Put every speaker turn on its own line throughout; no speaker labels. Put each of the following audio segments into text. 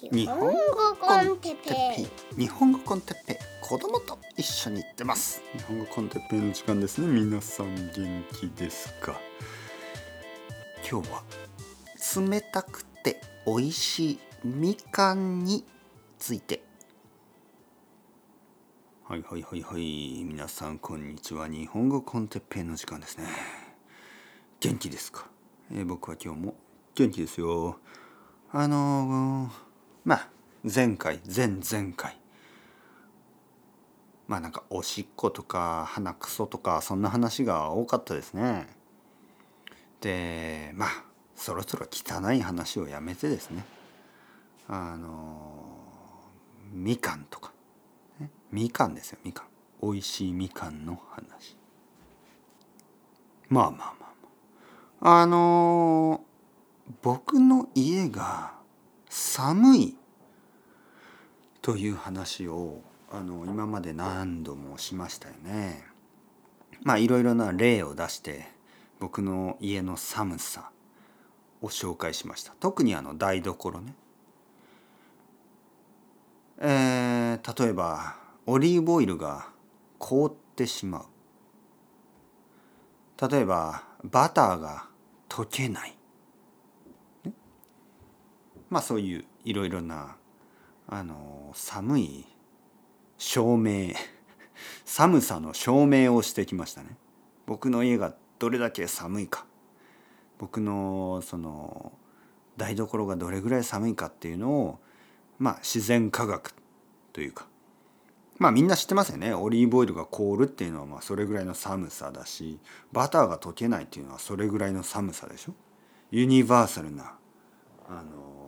日本語コンテッペ。イ日本語コンテッペ。イ子供と一緒に行ってます。日本語コンテッペイの時間ですね。皆さん元気ですか？今日は冷たくて美味しいみかんについて。はいはいはいはい。皆さんこんにちは。日本語コンテッペイの時間ですね。元気ですか、えー、僕は今日も元気ですよ。あのーまあ前回前々回。まあなんかおしっことか鼻くそとかそんな話が多かったですね。でまあそろそろ汚い話をやめてですね。あのみかんとか、みかんですよみかん。美味しいみかんの話。まあまあまあまあ。あの僕の家が寒いという話をあの今まで何度もしましたよね。まあいろいろな例を出して僕の家の寒さを紹介しました。特にあの台所ね。えー、例えばオリーブオイルが凍ってしまう。例えばバターが溶けない。まあそういういろいろなあの寒い証明 寒さの証明をしてきましたね。僕の家がどれだけ寒いか。僕のその台所がどれぐらい寒いかっていうのをまあ自然科学というか。まあみんな知ってますよね。オリーブオイルが凍るっていうのはまあそれぐらいの寒さだしバターが溶けないっていうのはそれぐらいの寒さでしょ。ユニバーサルなあの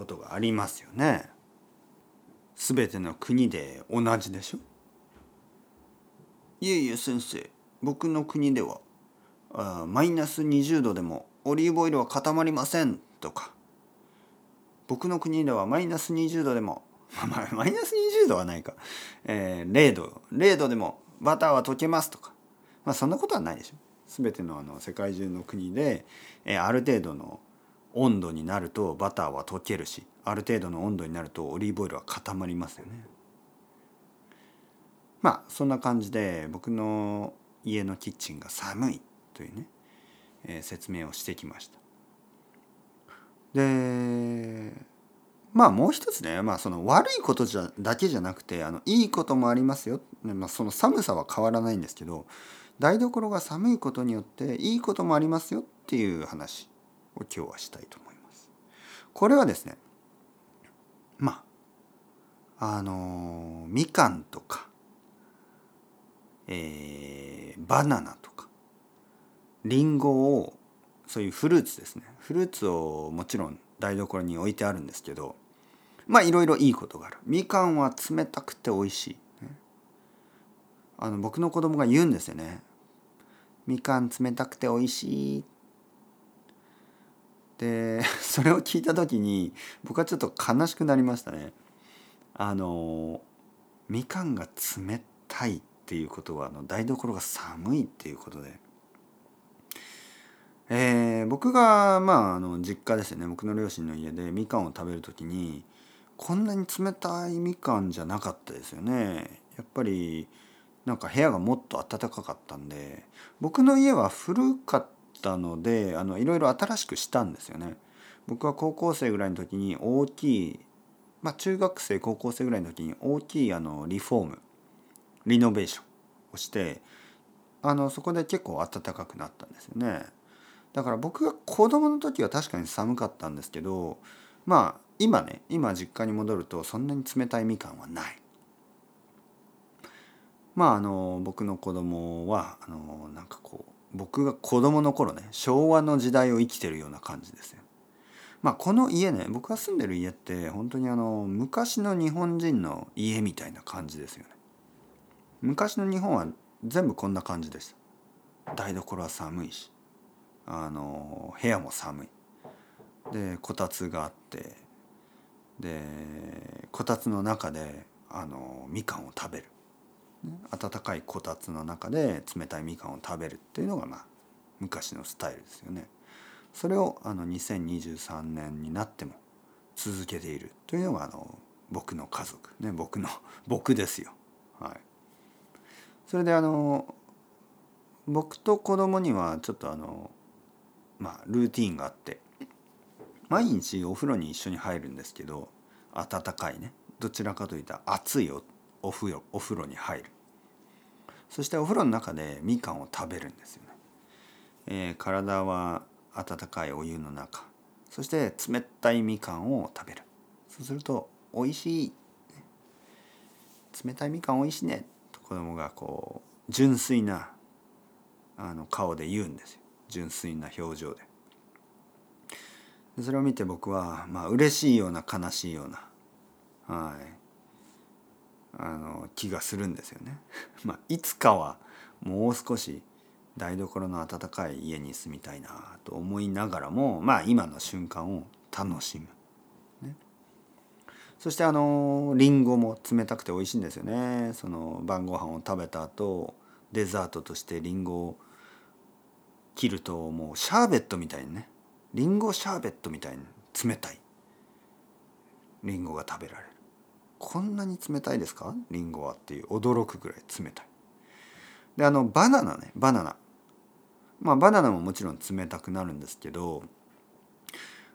ことがありますよね。全ての国で同じでしょ？いえいえ先生僕の国ではあマイナス20度でもオリーブオイルは固まりませんとか。僕の国ではマイナス20度でもマイナス20度はないか、えー、0度0度でもバターは溶けますとか。まあそんなことはないでしょ。全てのあの世界中の国で、えー、ある程度の温度になるとバターは溶けるしある程度の温度になるとオリーブオイルは固まりますよね。まあそんな感じで僕の家のキッチンが寒いというね、えー、説明をしてきました。でまあもう一つね、まあ、その悪いことじゃだけじゃなくてあのいいこともありますよ、まあ、その寒さは変わらないんですけど台所が寒いことによっていいこともありますよっていう話を今日はしたいと思います。これはですねまああのみかんとか、えー、バナナとかりんごをそういうフルーツですね。フルーツをもちろん台所に置いてあるんですけどまあいろいろいいことがある。みかんは冷たくて美味しい、あの僕の子供が言うんですよね。みかん冷たくて美味しいで それを聞いた時に僕はちょっと悲しくなりましたね。あのみかんが冷たいっていうことはあの台所が寒いっていうことで、えー、僕がまああの実家ですね僕の両親の家でみかんを食べる時にこんなに冷たいみかんじゃなかったですよね。やっぱりなんか部屋がもっと暖かかったんで僕の家は古かったったのであのいろいろ新しくしたんですよね。僕は高校生ぐらいの時に大きいまあ中学生高校生ぐらいの時に大きいあのリフォームリノベーションをしてあのそこで結構暖かくなったんですよね。だから僕が子供の時は確かに寒かったんですけどまあ今ね今実家に戻るとそんなに冷たいみかんはない。まああの僕の子供はあのなんかこう僕が子供の頃ね昭和の時代を生きてるような感じですよ。まあこの家ね僕が住んでる家って本当にあの昔の日本人の家みたいな感じですよね。昔の日本は全部こんな感じでした。台所は寒いしあの部屋も寒い。でこたつがあってでこたつの中であのみかんを食べる。温かいこたつの中で冷たいみかんを食べるっていうのがまあ昔のスタイルですよね。それをあの2023年になっても続けているというのがあの僕の家族ね僕の 僕ですよ。はい、それであの僕と子供にはちょっとあのまあルーティンがあって毎日お風呂に一緒に入るんですけど温かいねどちらかといったら熱いおお風呂お風呂に入る。そしてお風呂の中でみかんを食べるんですよね、えー、体は温かいお湯の中。そして冷たいみかんを食べる。そうすると「おいしい」冷たいみかんおいしいね。と子供がこう純粋なあの顔で言うんですよ。純粋な表情でそれを見て僕はまあ嬉しいような悲しいような。はい。あの気がするんですよね。まあ、いつかはもう少し台所の温かい家に住みたいなと思いながらもまあ今の瞬間を楽しむ。ね、そしてあのりんごも冷たくて美味しいんですよね。その晩ご飯を食べた後デザートとしてりんごを切るともうシャーベットみたいにねりんごシャーベットみたいに冷たいりんごが食べられるこんなに冷たいですか？りんごはっていう驚くぐらい冷たい。であのバナナねバナナ。まあバナナももちろん冷たくなるんですけど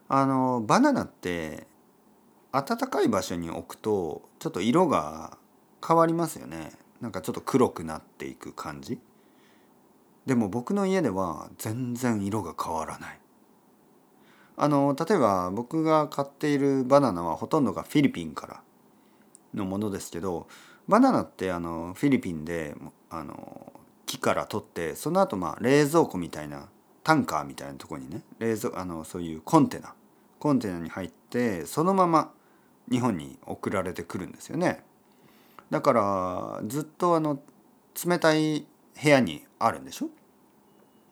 あのバナナって暖かい場所に置くとちょっと色が変わりますよね。なんかちょっと黒くなっていく感じ。でも僕の家では全然色が変わらない。あの例えば僕が買っているバナナはほとんどがフィリピンから。のものですけどバナナってあのフィリピンであの木から取ってその後まあ冷蔵庫みたいなタンカーみたいなとこにね冷蔵あのそういうコンテナコンテナに入ってそのまま日本に送られてくるんですよね。だからずっとあの冷たい部屋にあるんでしょ？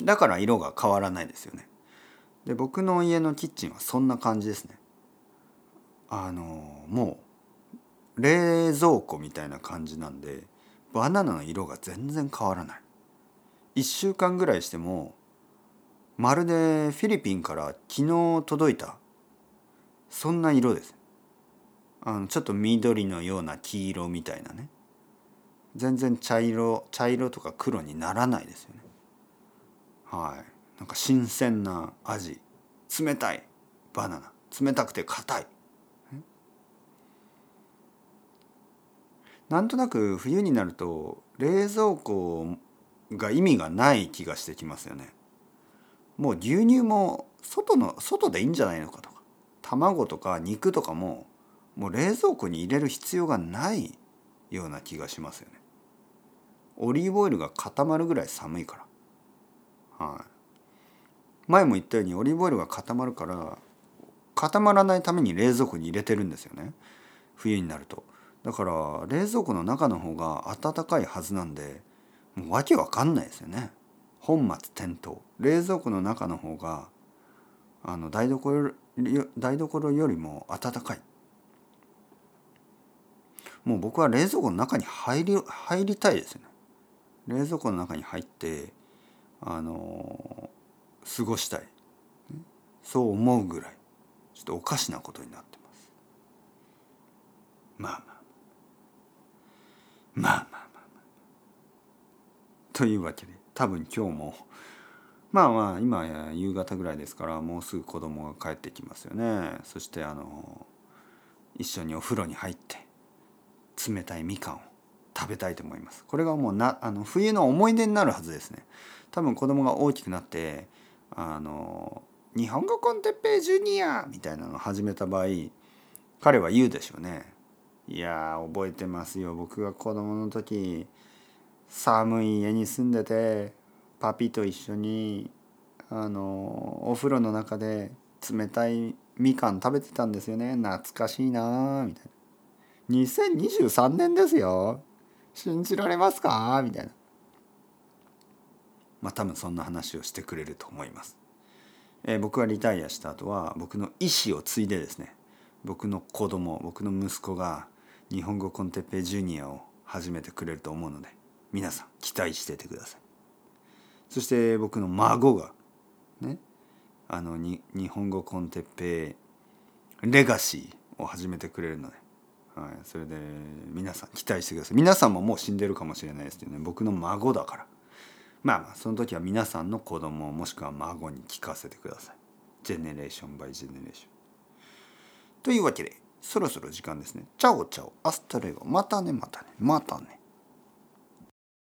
だから色が変わらないですよね。で僕の家のキッチンはそんな感じですね。あのもう冷蔵庫みたいな感じなんでバナナの色が全然変わらない。1週間ぐらいしてもまるでフィリピンから昨日届いたそんな色です。あのちょっと緑のような黄色みたいなね全然茶色茶色とか黒にならないですよね。はいなんか新鮮な味冷たいバナナ冷たくて硬いなんとなく冬になると冷蔵庫が意味がない気がしてきますよね。もう牛乳も外の外でいいんじゃないのかとか。卵とか肉とかももう冷蔵庫に入れる必要がないような気がしますよね。オリーブオイルが固まるぐらい寒いから。はい。前も言ったようにオリーブオイルが固まるから固まらないために冷蔵庫に入れてるんですよね。冬になると。だから冷蔵庫の中の方が暖かいはずなんでもうわけわかんないですよね。本末転倒。冷蔵庫の中の方があの台所台所よりも暖かい。もう僕は冷蔵庫の中に入り入りたいですよね。冷蔵庫の中に入ってあの過ごしたい。そう思うぐらいちょっとおかしなことになってます。まあまあ。まあまあまあ。まあというわけで多分今日もまあまあ今夕方ぐらいですからもうすぐ子供が帰ってきますよね。そしてあの一緒にお風呂に入って冷たいみかんを食べたいと思います。これがもうなあの冬の思い出になるはずですね。多分子供が大きくなってあの日本語コンテッペイジュニアみたいなのを始めた場合彼は言うでしょうね。いや覚えてますよ。僕が子供の時寒い家に住んでてパピと一緒にあのお風呂の中で冷たいみかん食べてたんですよね。懐かしいなみたいな。2023年ですよ。信じられますか？みたいな。まあ多分そんな話をしてくれると思います。えー、僕がリタイアした後は僕の意思を継いでですね僕の子供僕の息子が日本語コンテッペイジュニアを始めてくれると思うので皆さん期待しててください。そして僕の孫がねあのに日本語コンテッペ、レガシーを始めてくれるので、はい、それで皆さん期待してください。皆さんももう死んでるかもしれないですけどね僕の孫だから。まあまあその時は皆さんの子供もしくは孫に聞かせてください。 Generation by generation。というわけでそろそろ時間ですね。 Ciao ciao。 Hasta luego。またねまたね。またね。